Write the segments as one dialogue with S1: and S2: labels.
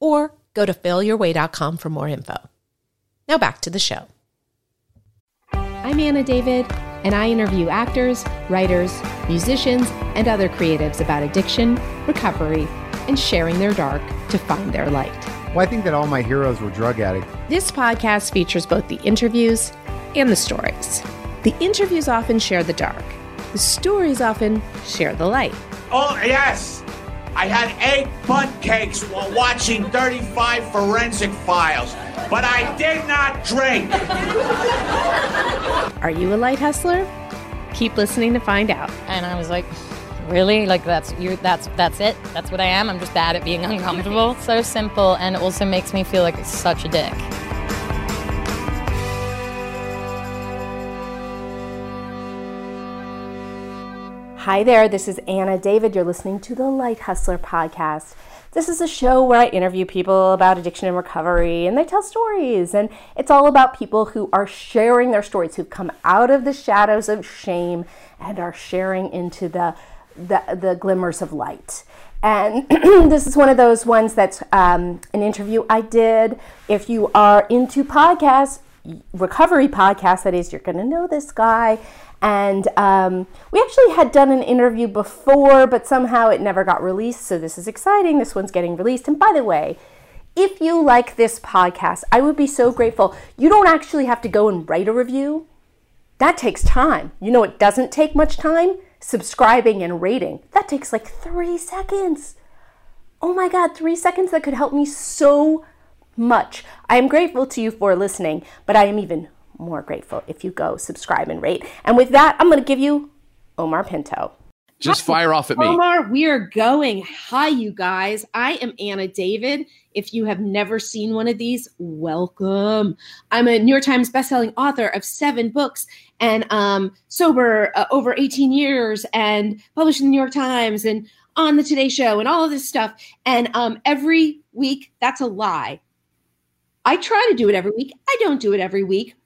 S1: or go to failyourway.com for more info. Now back to the show. I'm Anna David, and I interview actors, writers, musicians, and other creatives about addiction, recovery, and sharing their dark to find their light.
S2: Well, I think that all my heroes were drug addicts.
S1: This podcast features both the interviews and the stories. The interviews often share the dark, the stories often share the light.
S3: Oh, yes! I had eight butt cakes while watching 35 forensic files, but I did not drink.
S1: Are you a light hustler? Keep listening to find out.
S4: And I was like, really? Like that's you that's that's it? That's what I am? I'm just bad at being uncomfortable. so simple and it also makes me feel like such a dick.
S1: Hi there, this is Anna David. You're listening to the Light Hustler podcast. This is a show where I interview people about addiction and recovery, and they tell stories. And it's all about people who are sharing their stories, who've come out of the shadows of shame and are sharing into the, the, the glimmers of light. And this is one of those ones that's um, an interview I did. If you are into podcasts, recovery podcasts, that is, you're going to know this guy. And um, we actually had done an interview before, but somehow it never got released. So this is exciting. This one's getting released. And by the way, if you like this podcast, I would be so grateful. You don't actually have to go and write a review. That takes time. You know, it doesn't take much time subscribing and rating. That takes like three seconds. Oh my God, three seconds that could help me so much. I am grateful to you for listening, but I am even more grateful if you go subscribe and rate. And with that, I'm going to give you Omar Pinto.
S5: Just fire off at me.
S1: Omar, we are going. Hi, you guys. I am Anna David. If you have never seen one of these, welcome. I'm a New York Times bestselling author of seven books and um, sober uh, over 18 years and published in the New York Times and on the Today Show and all of this stuff. And um, every week, that's a lie. I try to do it every week. I don't do it every week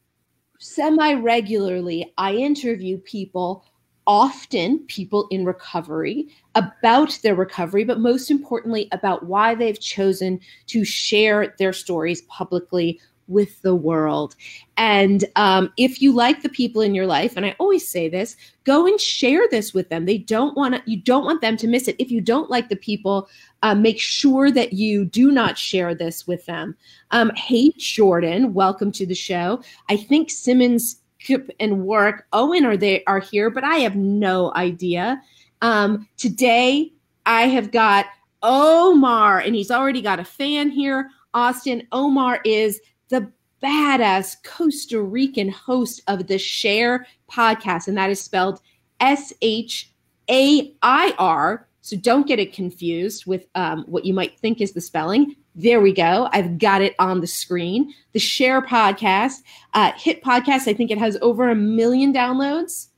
S1: semi regularly, I interview people, often people in recovery, about their recovery, but most importantly, about why they've chosen to share their stories publicly with the world. And um, if you like the people in your life, and I always say this, go and share this with them. They don't want to, you don't want them to miss it. If you don't like the people, uh, make sure that you do not share this with them. Um, hey, Jordan, welcome to the show. I think Simmons, Kip, and Warwick Owen are they are here, but I have no idea. Um, today, I have got Omar, and he's already got a fan here. Austin Omar is the badass Costa Rican host of the SHAIR podcast, and that is spelled S H A I R. So don't get it confused with um, what you might think is the spelling. There we go. I've got it on the screen. The SHAIR podcast, uh, hit podcast. I think it has over a million downloads.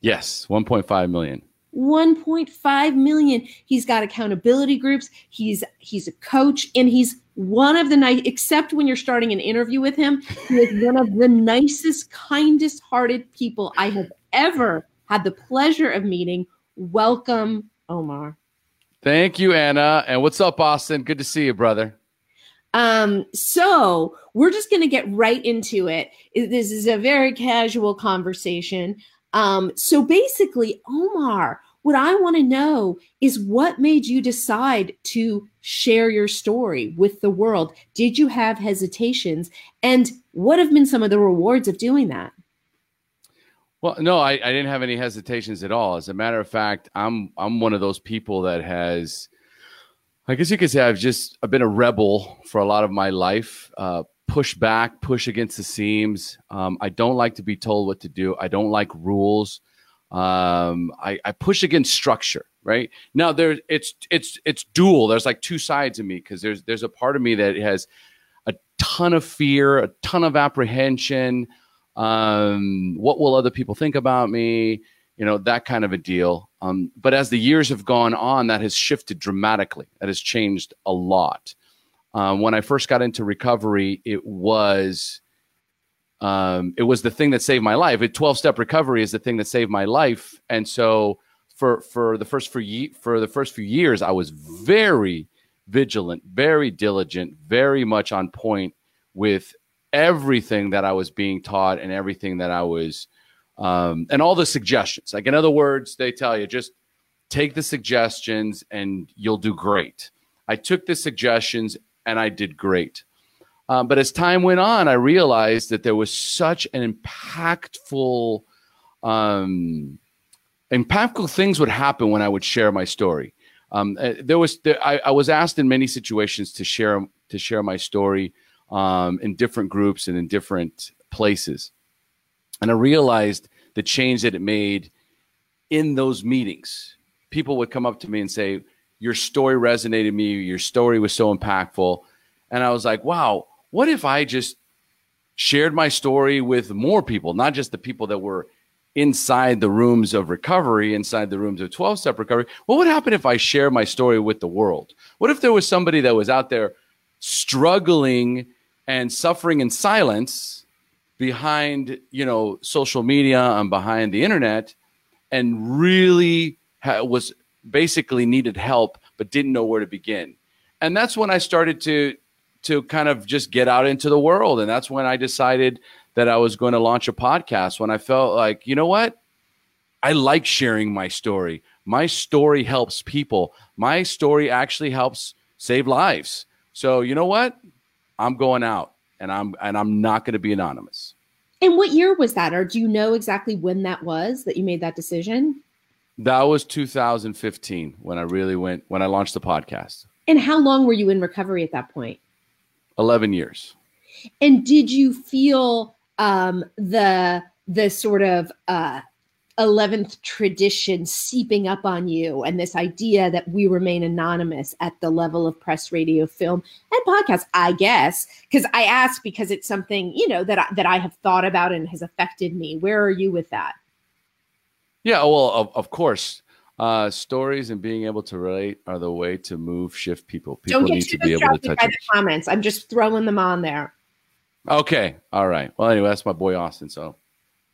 S5: Yes, 1.5 million.
S1: 1.5 million. He's got accountability groups. He's he's a coach, and he's one of the nice, except when you're starting an interview with him, he is one of the nicest, kindest hearted people I have ever had the pleasure of meeting. Welcome, Omar.
S5: Thank you, Anna. And what's up, Austin? Good to see you, brother.
S1: Um, so we're just going to get right into it. This is a very casual conversation. Um, so basically, Omar, what I want to know is what made you decide to share your story with the world? Did you have hesitations? And what have been some of the rewards of doing that?
S5: Well, no, I, I didn't have any hesitations at all. As a matter of fact, I'm I'm one of those people that has, I guess you could say, I've just I've been a rebel for a lot of my life. Uh, push back, push against the seams. Um, I don't like to be told what to do. I don't like rules. Um, I, I push against structure. Right now, there it's it's it's dual. There's like two sides of me because there's there's a part of me that has a ton of fear, a ton of apprehension. Um, what will other people think about me? You know that kind of a deal. Um, but as the years have gone on, that has shifted dramatically. That has changed a lot. Um, when I first got into recovery, it was um, it was the thing that saved my life. A twelve step recovery is the thing that saved my life, and so for for the first for ye- for the first few years, I was very vigilant, very diligent, very much on point with everything that I was being taught and everything that I was um, and all the suggestions. Like in other words, they tell you just take the suggestions and you'll do great. I took the suggestions and I did great. Um, but as time went on, I realized that there was such an impactful, um, impactful things would happen when I would share my story. Um, uh, there was there, I, I, was asked in many situations to share to share my story um, in different groups and in different places, and I realized the change that it made in those meetings. People would come up to me and say, "Your story resonated me. Your story was so impactful," and I was like, "Wow, what if I just shared my story with more people, not just the people that were inside the rooms of recovery, inside the rooms of 12 step recovery? What would happen if I share my story with the world? What if there was somebody that was out there struggling and suffering in silence behind, you know, social media and behind the internet and really ha- was basically needed help but didn't know where to begin? And that's when I started to to kind of just get out into the world. And that's when I decided that I was going to launch a podcast when I felt like, you know what? I like sharing my story. My story helps people. My story actually helps save lives. So, you know what? I'm going out and I'm and I'm not going to be anonymous.
S1: And what year was that? Or do you know exactly when that was that you made that decision?
S5: That was 2015 when I really went when I launched the podcast.
S1: And how long were you in recovery at that point?
S5: 11 years.
S1: And did you feel um, the the sort of uh, 11th tradition seeping up on you and this idea that we remain anonymous at the level of press radio film and podcast? I guess because i ask because it's something you know that I, that i have thought about and has affected me. Where are you with that?
S5: Yeah well of, of course uh, stories and being able to relate are the way to move, shift people. People
S1: Don't get
S5: need to be able to touch
S1: by
S5: it.
S1: the comments. I'm just throwing them on there.
S5: Okay. All right. Well, anyway, that's my boy Austin. So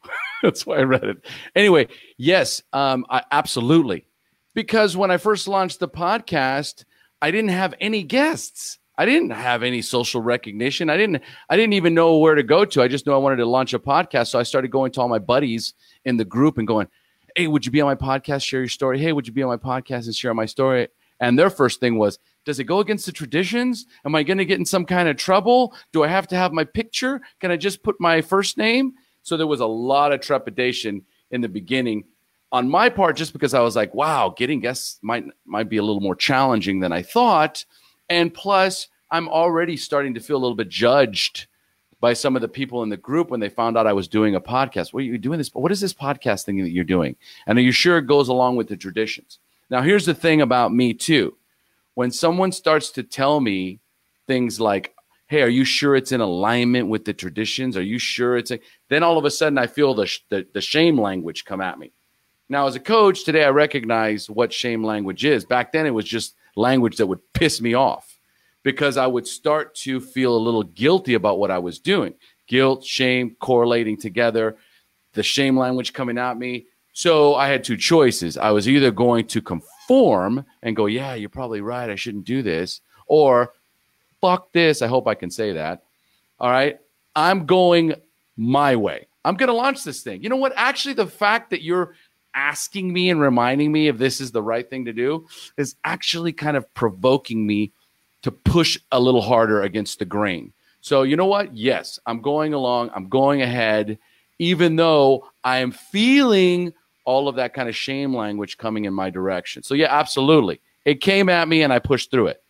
S5: that's why I read it. Anyway, yes, um, I, absolutely. Because when I first launched the podcast, I didn't have any guests. I didn't have any social recognition. I didn't. I didn't even know where to go to. I just knew I wanted to launch a podcast, so I started going to all my buddies in the group and going, hey, would you be on my podcast? Share your story. Hey, would you be on my podcast and share my story? And their first thing was, does it go against the traditions? Am I going to get in some kind of trouble? Do I have to have my picture? Can I just put my first name? So there was a lot of trepidation in the beginning on my part, just because I was like, wow, getting guests might might be a little more challenging than I thought. And plus, I'm already starting to feel a little bit judged by some of the people in the group when they found out I was doing a podcast. What are you doing this? What is this podcast thing that you're doing? And are you sure it goes along with the traditions? Now, here's the thing about me too. When someone starts to tell me things like, "Hey, are you sure it's in alignment with the traditions? Are you sure it's?" A-? Then all of a sudden, I feel the, the the shame language come at me. Now, as a coach today, I recognize what shame language is. Back then, it was just language that would piss me off because I would start to feel a little guilty about what I was doing. Guilt, shame correlating together, the shame language coming at me. So I had two choices. I was either going to conform and go, yeah, you're probably right. I shouldn't do this. Or fuck this. I hope I can say that. All right. I'm going my way. I'm going to launch this thing. You know what? Actually, the fact that you're asking me and reminding me if this is the right thing to do is actually kind of provoking me to push a little harder against the grain. So, you know what? Yes, I'm going along, I'm going ahead, even though I am feeling all of that kind of shame language coming in my direction. So, yeah, absolutely. It came at me and I pushed through it.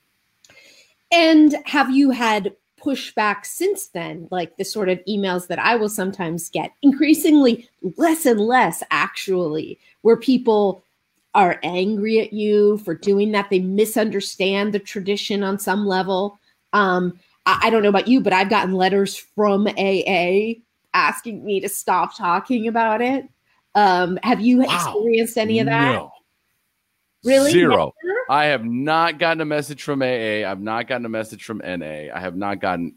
S1: And have you had pushback since then, like the sort of emails that I will sometimes get, increasingly less and less actually, where people are angry at you for doing that. They misunderstand the tradition on some level. Um, I, I don't know about you, but I've gotten letters from AA asking me to stop talking about it. Um, have you wow. experienced any of that? No. Really?
S5: Zero. Never? I have not gotten a message from AA. I've not gotten a message from NA. I have not gotten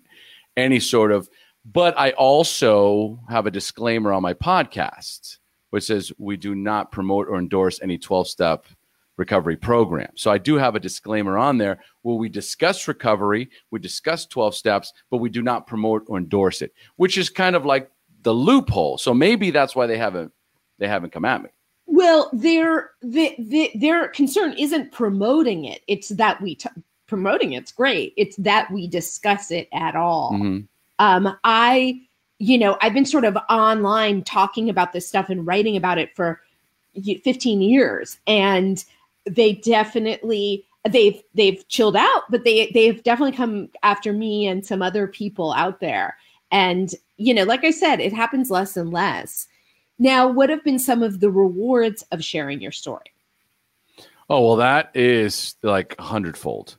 S5: any sort of, but I also have a disclaimer on my podcast which says we do not promote or endorse any 12 step recovery program. So I do have a disclaimer on there where we discuss recovery, we discuss 12 steps, but we do not promote or endorse it, which is kind of like the loophole. So maybe that's why they haven't they haven't come at me.
S1: Well, their the, the, their concern isn't promoting it. It's that we t- promoting it's great. It's that we discuss it at all. Mm-hmm. Um, I, you know, I've been sort of online talking about this stuff and writing about it for 15 years, and they definitely they've they've chilled out, but they they've definitely come after me and some other people out there. And you know, like I said, it happens less and less. Now, what have been some of the rewards of sharing your story?
S5: Oh, well, that is like a hundredfold,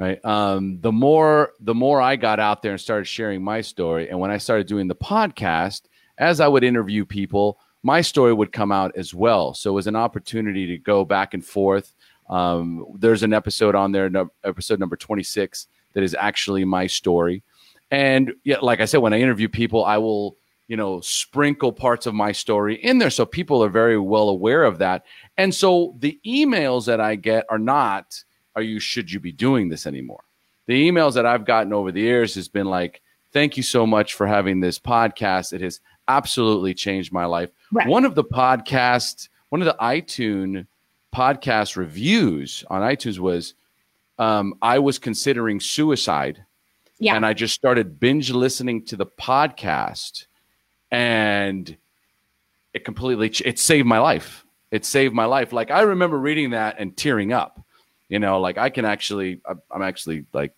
S5: right? Um, the more the more I got out there and started sharing my story, and when I started doing the podcast, as I would interview people, my story would come out as well. So it was an opportunity to go back and forth. Um, there's an episode on there, no, episode number 26, that is actually my story. And yeah, like I said, when I interview people, I will you know, sprinkle parts of my story in there. So people are very well aware of that. And so the emails that I get are not, are you, should you be doing this anymore? The emails that I've gotten over the years has been like, thank you so much for having this podcast. It has absolutely changed my life. Right. One of the podcast, one of the iTunes podcast reviews on iTunes was, um, I was considering suicide. Yeah. And I just started binge listening to the podcast and it completely it saved my life. It saved my life. Like I remember reading that and tearing up. You know, like I can actually I'm actually like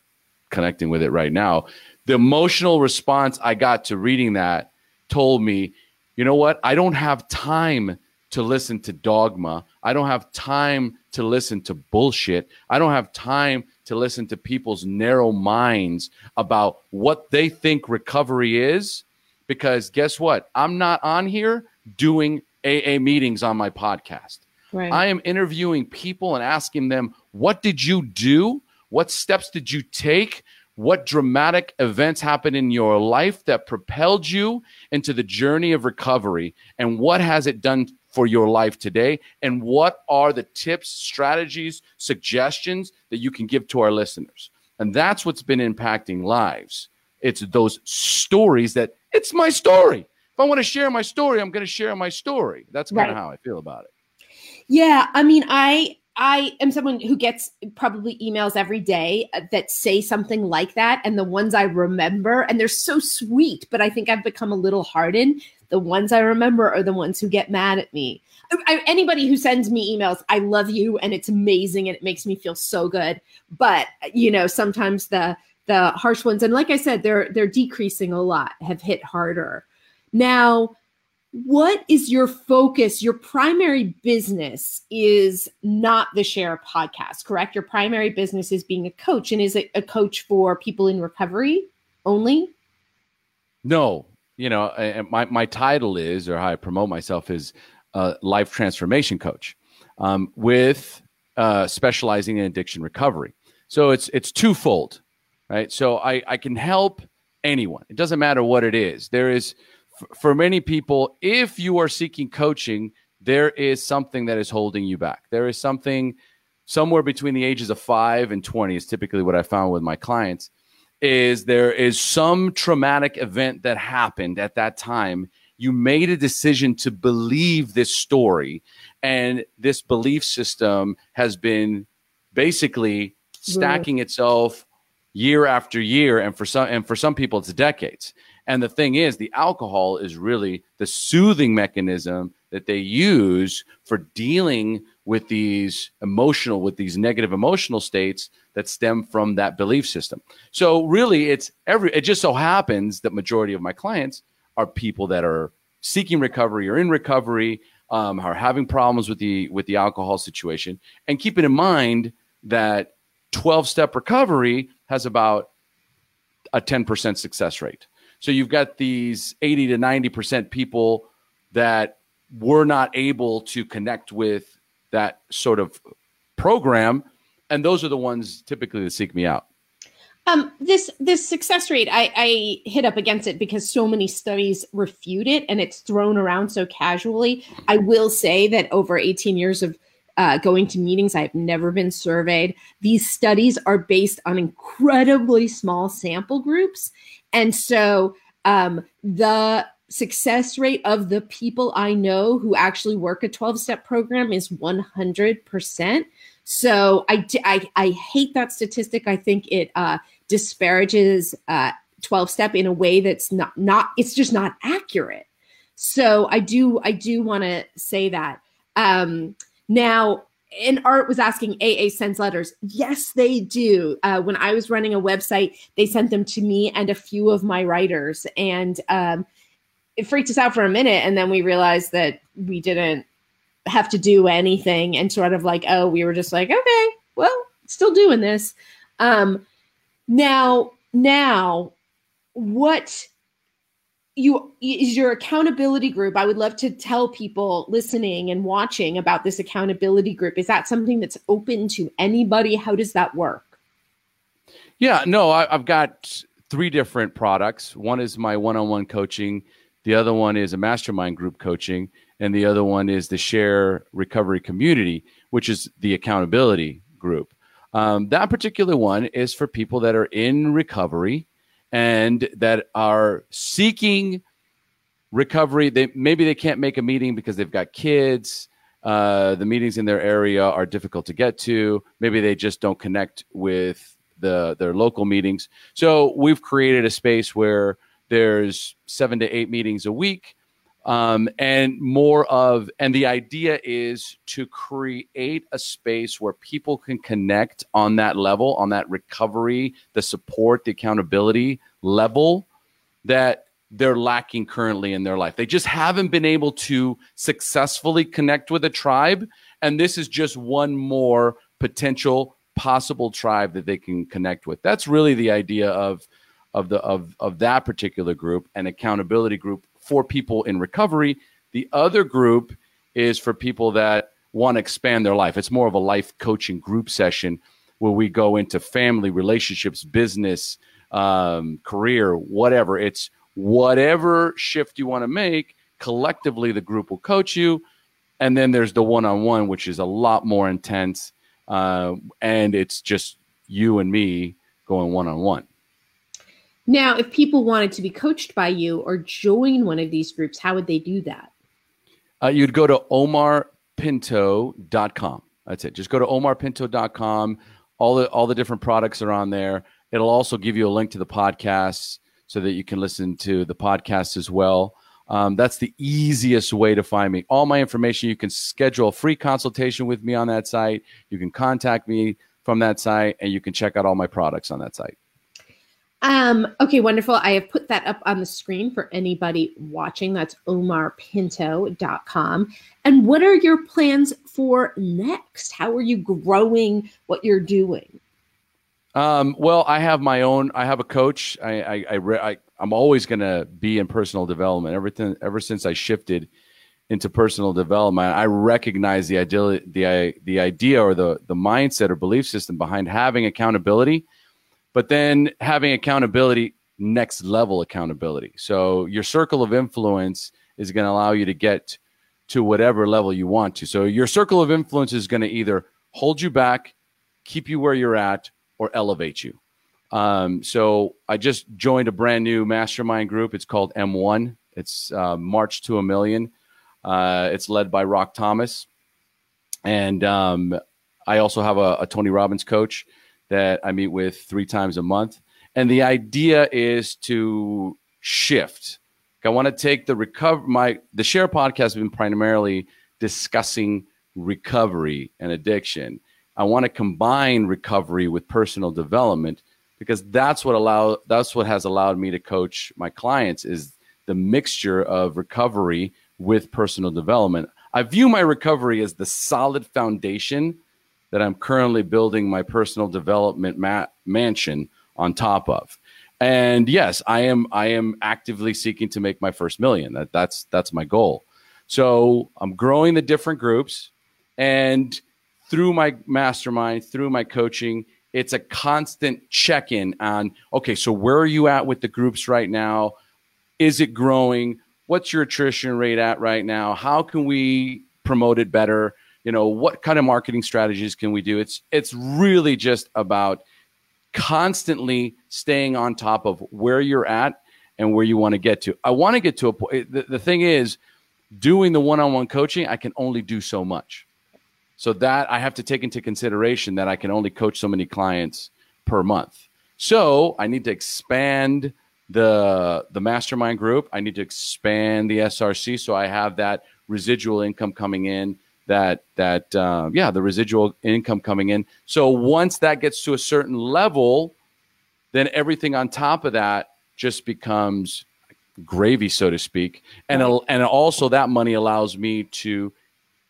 S5: connecting with it right now. The emotional response I got to reading that told me, you know what? I don't have time to listen to dogma. I don't have time to listen to bullshit. I don't have time to listen to people's narrow minds about what they think recovery is because guess what? I'm not on here doing AA meetings on my podcast. Right. I am interviewing people and asking them, what did you do? What steps did you take? What dramatic events happened in your life that propelled you into the journey of recovery? And what has it done for your life today? And what are the tips, strategies, suggestions that you can give to our listeners? And that's what's been impacting lives. It's those stories that it's my story. If I want to share my story, I'm going to share my story. That's kind of how I feel about it.
S1: Yeah, I mean, I I am someone who gets probably emails every day uh, that say something like that, and the ones I remember, and they're so sweet, but I think I've become a little hardened. The ones I remember are the ones who get mad at me. I, anybody who sends me emails, I love you, and it's amazing, and it makes me feel so good. But you know, sometimes the the harsh ones and like i said they're they're decreasing a lot have hit harder now what is your focus your primary business is not the SHAIR podcast correct your primary business is being a coach and is it a coach for people in recovery only
S5: no you know my, my title is or how i promote myself is a life transformation coach um, with uh, specializing in addiction recovery so it's it's twofold right? So I, I can help anyone. It doesn't matter what it is. There is, for many people, if you are seeking coaching, there is something that is holding you back. There is something somewhere between the ages of five and 20 is typically what I found with my clients is there is some traumatic event that happened at that time. You made a decision to believe this story, and this belief system has been basically stacking itself year after year and for some and for some people it's decades and the thing is the alcohol is really the soothing mechanism that they use for dealing with these emotional, with these negative emotional states that stem from that belief system. So really, it's every. It just so happens that majority of my clients are people that are seeking recovery or in recovery, um, are having problems with the with the alcohol situation, and keeping in mind that 12 step recovery has about a 10% success rate. So you've got these 80 to 90% people that were not able to connect with that sort of program. And those are the ones typically that seek me out.
S1: Um, this this success rate, I, I hit up against it because so many studies refute it, and it's thrown around so casually. I will say that over 18 years of uh, going to meetings, I've never been surveyed. These studies are based on incredibly small sample groups, and so um, the success rate of the people I know who actually work a 12 step program is 100%. So I, I, I hate that statistic. I think it uh, disparages uh, 12 step in a way that's not, not, it's just not accurate. So I do, I do want to say that. Um, now, and Art was asking, AA sends letters. Yes, they do. Uh, when I was running a website, they sent them to me and a few of my writers. And um, it freaked us out for a minute. And then we realized that we didn't have to do anything and sort of like, oh, we were just like, okay, well, still doing this. Um, now, now, what you is your accountability group i would love to tell people listening and watching about this accountability group. Is that something that's open to anybody? How does that work?
S5: Yeah no I, have got three different products. One is my one-on-one coaching. The other one is a mastermind group coaching. And the other one is the SHAIR recovery community which is the accountability group. Um, that particular one is for people that are in recovery and that are seeking recovery. They maybe they can't make a meeting because they've got kids. Uh, the meetings in their area are difficult to get to. Maybe they just don't connect with the their local meetings. So we've created a space where there's seven to eight meetings a week um, and more of and the idea is to create a space where people can connect on that level on that recovery the support the accountability level that they're lacking currently in their life. They just haven't been able to successfully connect with a tribe and this is just one more potential possible tribe that they can connect with. That's really the idea of of the of of that particular group and accountability group for people in recovery. The other group is for people that want to expand their life. It's more of a life coaching group session where we go into family, relationships, business, um, career, whatever. It's whatever shift you want to make. Collectively, the group will coach you. And then there's the one on one, which is a lot more intense. Uh, and it's just you and me going one on one.
S1: Now, if people wanted to be coached by you or join one of these groups, how would they do that?
S5: Uh, you'd go to omarpinto.com. That's it. Just go to omarpinto.com. All the all the different products are on there. It'll also give you a link to the podcasts so that you can listen to the podcast as well. Um, that's the easiest way to find me. All my information, you can schedule a free consultation with me on that site. You can contact me from that site, and you can check out all my products on that site.
S1: Um, okay, wonderful. I have put that up on the screen for anybody watching. That's omarpinto.com. And what are your plans for next? How are you growing what you're doing?
S5: Um, well, I have my own. I have a coach. I, I, I, I am always going to be in personal development. Everything ever since I shifted into personal development, I recognize the idea, the the idea, or the the mindset or belief system behind having accountability but then having accountability, next level accountability. So your circle of influence is going to allow you to get to whatever level you want to. So your circle of influence is going to either hold you back, keep you where you're at, or elevate you. Um, so I just joined a brand new mastermind group. It's called M1. It's uh, March to a Million. Uh, it's led by Rock Thomas, and um, I also have a, a Tony Robbins coach that I meet with three times a month. And the idea is to shift. I want to take the recover my the SHAIR podcast has been primarily discussing recovery and addiction. I want to combine recovery with personal development because that's what allow that's what has allowed me to coach my clients is the mixture of recovery with personal development. I view my recovery as the solid foundation that I'm currently building my personal development ma- mansion on top of. And yes, I am I am actively seeking to make my first million. That that's that's my goal. So I'm growing the different groups and through my mastermind, through my coaching, it's a constant check-in on okay, so where are you at with the groups right now? Is it growing? What's your attrition rate at right now? How can we promote it better? You know, what kind of marketing strategies can we do? It's it's really just about constantly staying on top of where you're at and where you want to get to. I want to get to a point. The, the thing is, doing the one-on-one coaching, I can only do so much. So that I have to take into consideration that I can only coach so many clients per month. So I need to expand the the mastermind group. I need to expand the SRC so I have that residual income coming in. That that uh, yeah, the residual income coming in. So once that gets to a certain level, then everything on top of that just becomes gravy, so to speak. And and also that money allows me to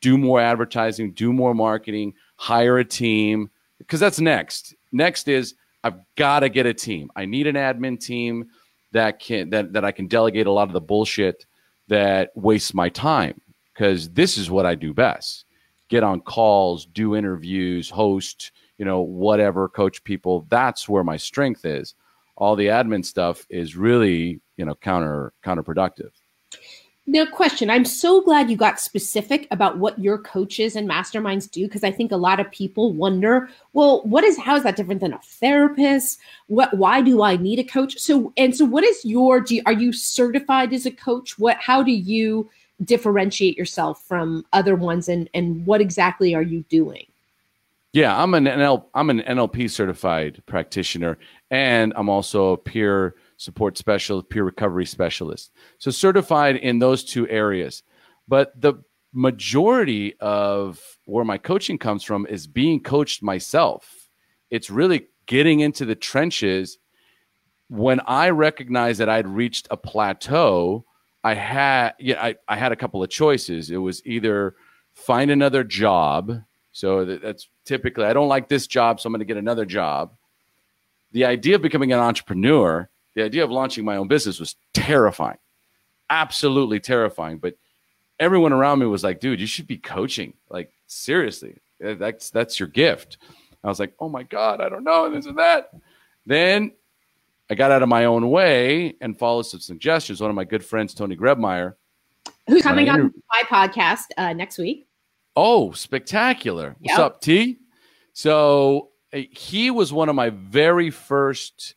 S5: do more advertising, do more marketing, hire a team because that's next. Next is I've got to get a team. I need an admin team that can that that I can delegate a lot of the bullshit that wastes my time because this is what I do best. Get on calls, do interviews, host, you know, whatever, coach people. That's where my strength is. All the admin stuff is really, you know, counter counterproductive.
S1: Now, question I'm so glad you got specific about what your coaches and masterminds do because I think a lot of people wonder, well, what is how is that different than a therapist? What why do I need a coach? So and so what is your do you, are you certified as a coach? What how do you differentiate yourself from other ones and and what exactly are you doing?
S5: Yeah, I'm an NL I'm an NLP certified practitioner and I'm also a peer support specialist, peer recovery specialist. So certified in those two areas. But the majority of where my coaching comes from is being coached myself. It's really getting into the trenches. When I recognized that I'd reached a plateau, I had yeah, I, I had a couple of choices. It was either find another job. So that's typically I don't like this job, so I'm going to get another job. The idea of becoming an entrepreneur the idea of launching my own business was terrifying, absolutely terrifying. But everyone around me was like, dude, you should be coaching. Like, seriously, eh, that's, that's your gift. I was like, oh my God, I don't know, this and that. Then I got out of my own way and followed some suggestions. One of my good friends, Tony Grebmeier,
S1: who's coming on my podcast uh, next week.
S5: Oh, spectacular. What's up, T? So uh, he was one of my very first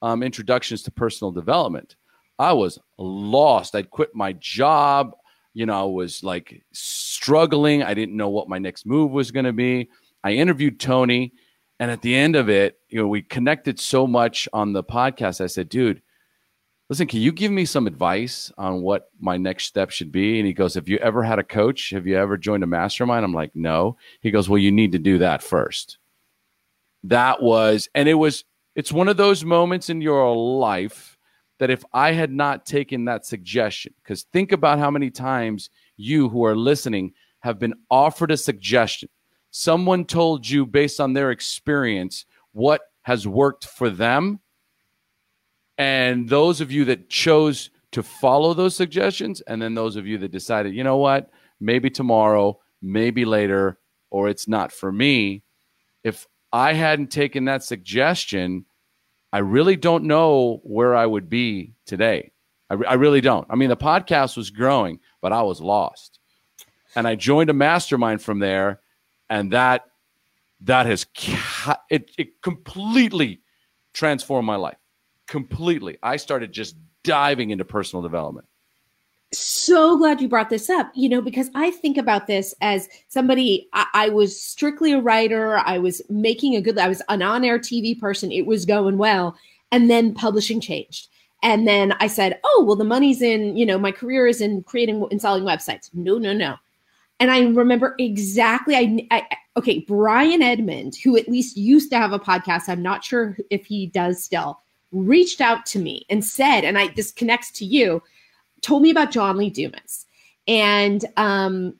S5: um, introductions to personal development. I was lost. I'd quit my job. You know, I was like struggling. I didn't know what my next move was going to be. I interviewed Tony, and at the end of it, you know, we connected so much on the podcast. I said, dude, listen, can you give me some advice on what my next step should be? And he goes, Have you ever had a coach? Have you ever joined a mastermind? I'm like, No. He goes, Well, you need to do that first. That was, and it was it's one of those moments in your life that if I had not taken that suggestion, because think about how many times you who are listening have been offered a suggestion. Someone told you based on their experience what has worked for them. And those of you that chose to follow those suggestions, and then those of you that decided, you know what, maybe tomorrow, maybe later, or it's not for me. If I hadn't taken that suggestion, I really don't know where I would be today. I, I really don't. I mean, the podcast was growing, but I was lost. And I joined a mastermind from there, and that that has it, it completely transformed my life. Completely. I started just diving into personal development
S1: so glad you brought this up, you know, because I think about this as somebody, I, I, was strictly a writer. I was making a good, I was an on air TV person. It was going well. And then publishing changed. And then I said, oh, well, the money's in, you know, my career is in creating and selling websites. No, no, no. And I remember exactly. I, I okay, Brian Edmond, who at least used to have a podcast. I'm not sure if he does still. Reached out to me and said, and I this connects to you. Told me about John Lee Dumas. And um,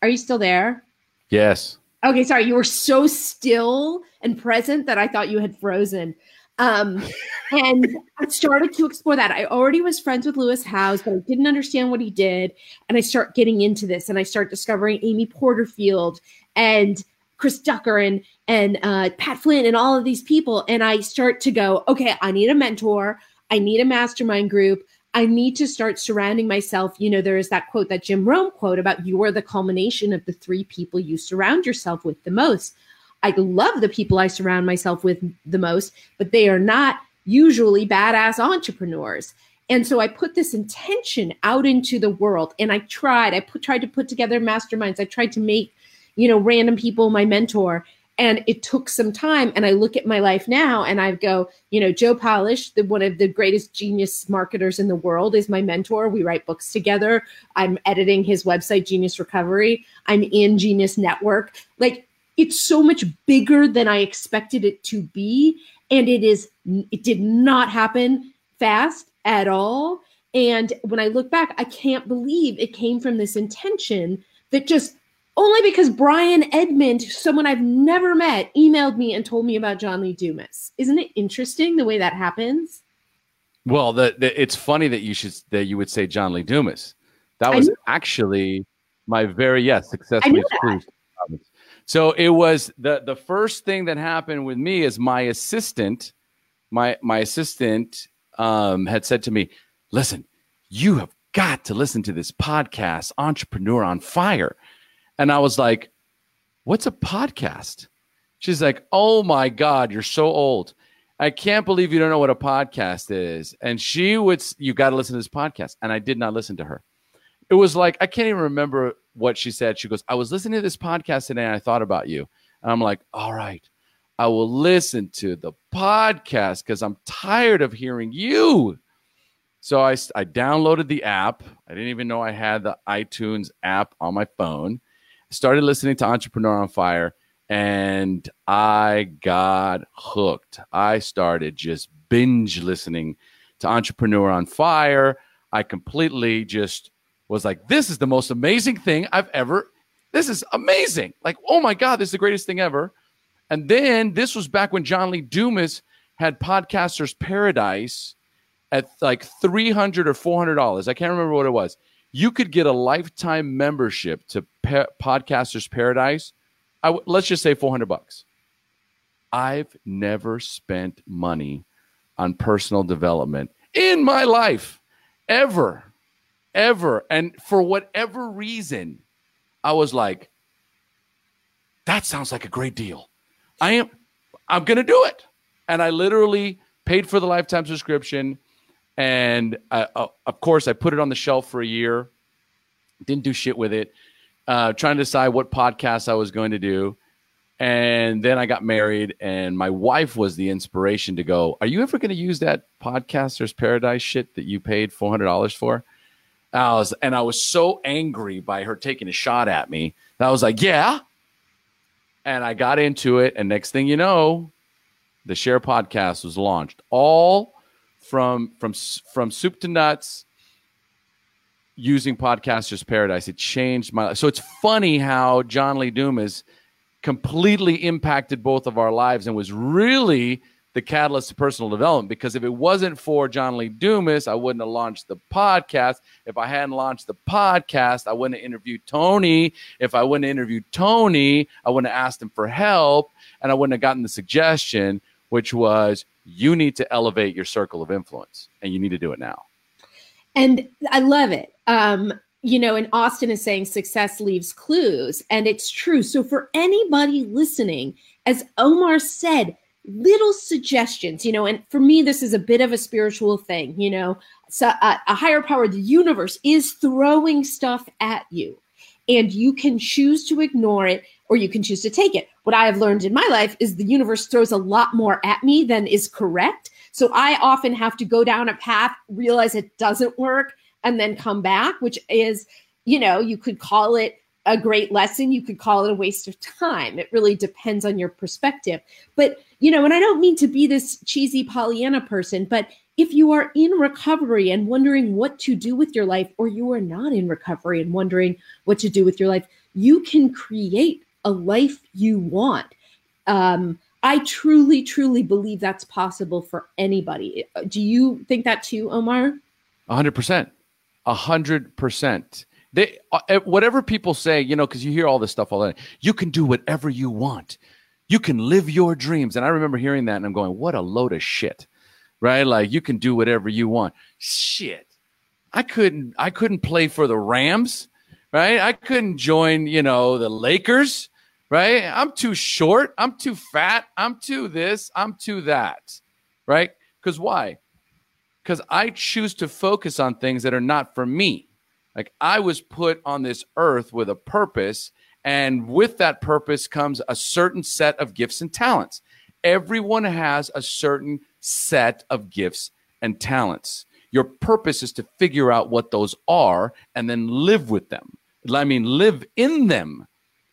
S1: are you still there?
S5: Yes.
S1: Okay, sorry. You were so still and present that I thought you had frozen. Um, and I started to explore that. I already was friends with Lewis Howes, but I didn't understand what he did. And I start getting into this and I start discovering Amy Porterfield and Chris Ducker and and uh, Pat Flynn and all of these people. And I start to go, okay, I need a mentor. I need a mastermind group. I need to start surrounding myself. You know, there is that quote, that Jim Rohn quote about you are the culmination of the three people you surround yourself with the most. I love the people I surround myself with the most, but they are not usually badass entrepreneurs. And so I put this intention out into the world and I tried, I put, tried to put together masterminds. I tried to make, you know, random people my mentor and it took some time and i look at my life now and i go you know joe polish the, one of the greatest genius marketers in the world is my mentor we write books together i'm editing his website genius recovery i'm in genius network like it's so much bigger than I expected it to be. And it is, it did not happen fast at all. And when I look back, I can't believe it came from this intention that just only because Brian Edmond, someone I've never met, emailed me and told me about John Lee Dumas. Isn't it interesting the way that happens?
S5: Well, the, the it's funny that you should that you would say John Lee Dumas. That was actually my very yes successfully exclusive. So it was the the first thing that happened with me is my assistant, my my assistant um, had said to me, "Listen, you have got to listen to this podcast, Entrepreneur on Fire," and I was like, "What's a podcast?" She's like, "Oh my God, you're so old." I can't believe you don't know what a podcast is. And she would, you got to listen to this podcast. And I did not listen to her. It was like, I can't even remember what she said. She goes, I was listening to this podcast today and I thought about you. And I'm like, all right, I will listen to the podcast because I'm tired of hearing you. So I, I downloaded the app. I didn't even know I had the iTunes app on my phone. Started listening to Entrepreneur on Fire and I got hooked. I started just binge listening to Entrepreneur on Fire. I completely just was like, this is the most amazing thing I've ever. This is amazing. Like, oh my God, this is the greatest thing ever. And then this was back when John Lee Dumas had Podcasters Paradise at like 300 or $400. I can't remember what it was. You could get a lifetime membership to pa- Podcasters Paradise. I w- let's just say 400 bucks. I've never spent money on personal development in my life ever ever. And for whatever reason, I was like, that sounds like a great deal. I am, I'm going to do it. And I literally paid for the lifetime subscription. And uh, uh, of course, I put it on the shelf for a year, didn't do shit with it, uh, trying to decide what podcast I was going to do. And then I got married, and my wife was the inspiration to go, Are you ever going to use that Podcasters Paradise shit that you paid $400 for? I was, and I was so angry by her taking a shot at me that I was like, yeah. And I got into it. And next thing you know, the SHAIR podcast was launched. All from from from soup to nuts using Podcasters Paradise. It changed my life. So it's funny how John Lee Dumas completely impacted both of our lives and was really the catalyst to personal development because if it wasn't for John Lee Dumas, I wouldn't have launched the podcast. If I hadn't launched the podcast, I wouldn't have interviewed Tony. If I wouldn't have interviewed Tony, I wouldn't have asked him for help and I wouldn't have gotten the suggestion, which was you need to elevate your circle of influence and you need to do it now.
S1: And I love it. Um, you know, and Austin is saying success leaves clues, and it's true. So, for anybody listening, as Omar said, little suggestions, you know, and for me, this is a bit of a spiritual thing, you know. So uh, a higher power, the universe is throwing stuff at you, and you can choose to ignore it or you can choose to take it. What I have learned in my life is the universe throws a lot more at me than is correct. So I often have to go down a path, realize it doesn't work, and then come back, which is, you know, you could call it a great lesson. You could call it a waste of time. It really depends on your perspective. But, you know, and I don't mean to be this cheesy Pollyanna person, but if you are in recovery and wondering what to do with your life, or you are not in recovery and wondering what to do with your life, you can create a life you want. Um, I truly, truly believe that's possible for anybody. Uh, do you think that too, Omar?
S5: 100%. 100%. They, uh, eh, whatever people say, you know, because you hear all this stuff all the time. You can do whatever you want. You can live your dreams. And I remember hearing that, and I'm going, "What a load of shit!" Right? Like you can do whatever you want. Shit. I couldn't. I couldn't play for the Rams. Right? I couldn't join. You know, the Lakers. Right? I'm too short. I'm too fat. I'm too this. I'm too that. Right? Because why? Because I choose to focus on things that are not for me like I was put on this earth with a purpose, and with that purpose comes a certain set of gifts and talents. Everyone has a certain set of gifts and talents. Your purpose is to figure out what those are and then live with them. I mean, live in them,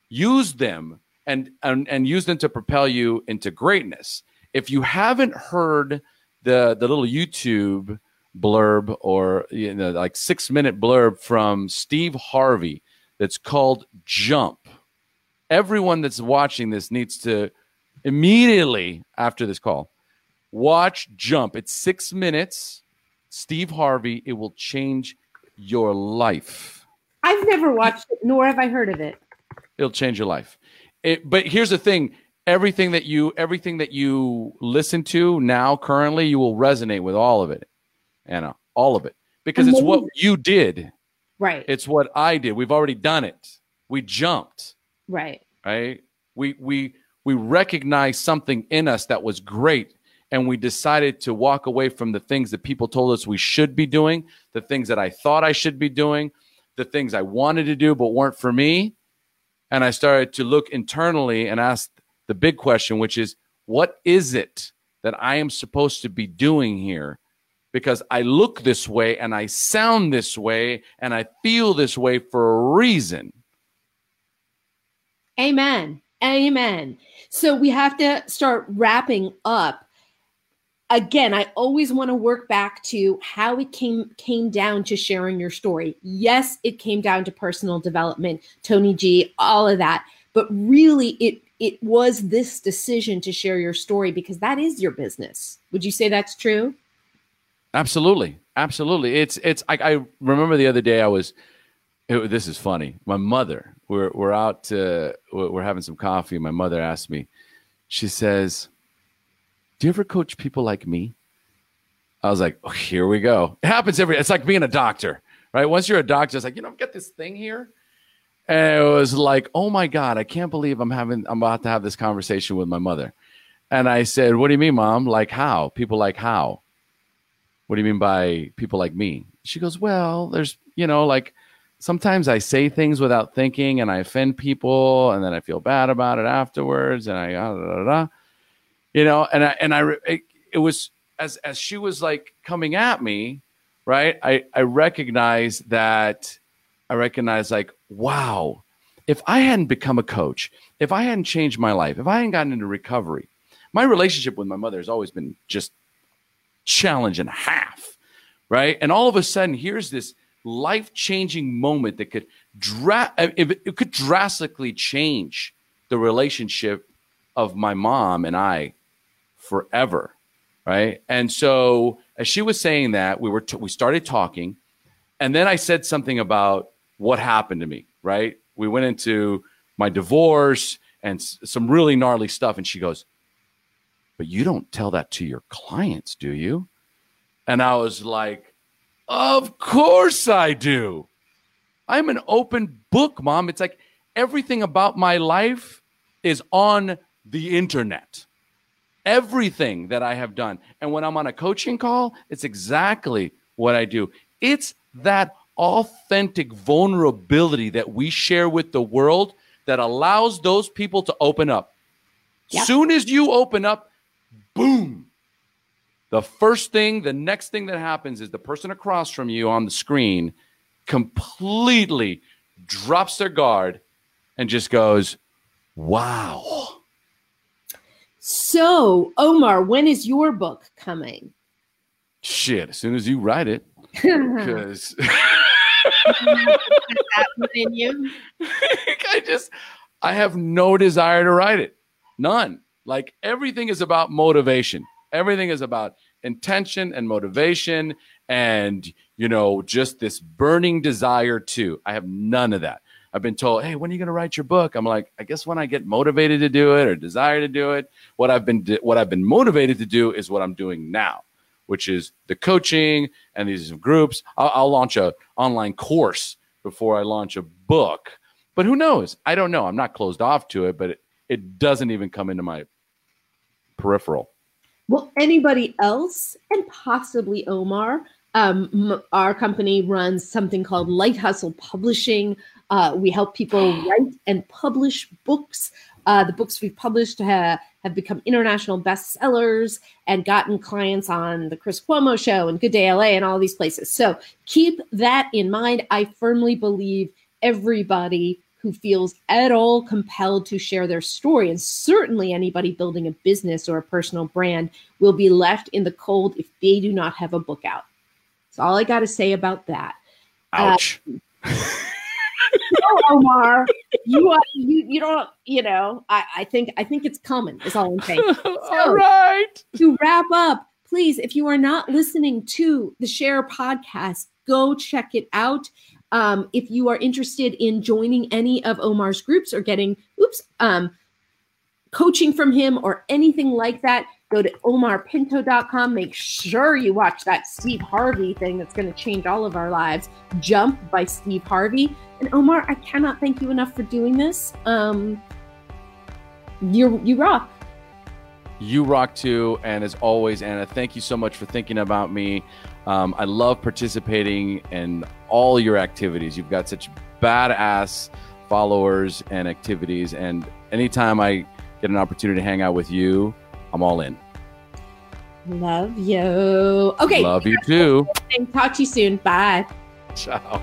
S5: use them, and, and, and use them to propel you into greatness. If you haven't heard the, the little YouTube blurb or you know like six minute blurb from Steve Harvey that's called Jump. Everyone that's watching this needs to immediately after this call watch Jump. It's six minutes. Steve Harvey. It will change your life.
S1: I've never watched it, nor have I heard of it.
S5: It'll change your life. It, but here's the thing: everything that you everything that you listen to now currently, you will resonate with all of it. Anna, all of it, because Amazing. it's what you did.
S1: Right.
S5: It's what I did. We've already done it. We jumped.
S1: Right.
S5: Right. We we we recognized something in us that was great and we decided to walk away from the things that people told us we should be doing, the things that I thought I should be doing, the things I wanted to do but weren't for me. And I started to look internally and ask the big question, which is, what is it that I am supposed to be doing here because I look this way and I sound this way and I feel this way for a reason.
S1: Amen. Amen. So we have to start wrapping up. Again, I always want to work back to how it came came down to sharing your story. Yes, it came down to personal development, Tony G, all of that. But really it it was this decision to share your story because that is your business. Would you say that's true?
S5: Absolutely, absolutely. It's it's. I, I remember the other day I was. It, this is funny. My mother. We're we're out. To, we're having some coffee. My mother asked me. She says, "Do you ever coach people like me?" I was like, oh, "Here we go." It happens every. It's like being a doctor, right? Once you're a doctor, it's like you know, I've got this thing here. And it was like, oh my God, I can't believe I'm having, I'm about to have this conversation with my mother. And I said, what do you mean, mom? Like how? People like how? What do you mean by people like me? She goes, well, there's, you know, like sometimes I say things without thinking and I offend people and then I feel bad about it afterwards. And I, ah, da, da, da, you know, and I, and I, it, it was as, as she was like coming at me, right. I, I recognized that I recognized like, wow, if I hadn't become a coach, if I hadn't changed my life, if I hadn't gotten into recovery, my relationship with my mother has always been just challenge in half, right? And all of a sudden, here's this life changing moment that could dra- it could drastically change the relationship of my mom and I forever, right? And so, as she was saying that, we were t- we started talking, and then I said something about what happened to me, right? We went into my divorce and s- some really gnarly stuff, and she goes, but you don't tell that to your clients, do you? And I was like, Of course I do. I'm an open book, mom. It's like everything about my life is on the internet. Everything that I have done. And when I'm on a coaching call, it's exactly what I do. It's that authentic vulnerability that we share with the world that allows those people to open up. Yep. Soon as you open up, boom. The first thing, the next thing that happens is the person across from you on the screen completely drops their guard, and just goes, "Wow."
S1: So, Omar, when is your book coming?
S5: Shit, as soon as you write it, because. I just I have no desire to write it. None. Like everything is about motivation. Everything is about intention and motivation and you know just this burning desire to. I have none of that. I've been told, "Hey, when are you going to write your book?" I'm like, "I guess when I get motivated to do it or desire to do it." What I've been what I've been motivated to do is what I'm doing now, which is the coaching and these groups. I'll, I'll launch a online course before I launch a book. But who knows? I don't know. I'm not closed off to it, but it, it doesn't even come into my peripheral.
S1: Will anybody else, and possibly Omar, um, our company runs something called Light Hustle Publishing. Uh, we help people write and publish books. Uh, the books we've published ha- have become international bestsellers and gotten clients on the Chris Cuomo show and Good Day LA and all these places. So keep that in mind. I firmly believe everybody who feels at all compelled to share their story, and certainly anybody building a business or a personal brand, will be left in the cold if they do not have a book out. That's all I got to say about that.
S5: Uh, Ouch.
S1: No, Omar, you are, you you don't you know. I I think I think it's common. Is all I'm saying.
S5: All right.
S1: to wrap up, please, if you are not listening to the SHAIR podcast, go check it out. Um, if you are interested in joining any of Omar's groups or getting, oops, um, coaching from him or anything like that, go to omarpinto.com. Make sure you watch that Steve Harvey thing that's going to change all of our lives. Jump by Steve Harvey. And Omar, I cannot thank you enough for doing this. Um, you you rock.
S5: You rock too. And as always, Anna, thank you so much for thinking about me. Um, I love participating in all your activities. You've got such badass followers and activities. And anytime I get an opportunity to hang out with you, I'm all in.
S1: Love you. Okay.
S5: Love you too.
S1: Talk to you soon. Bye.
S5: Ciao.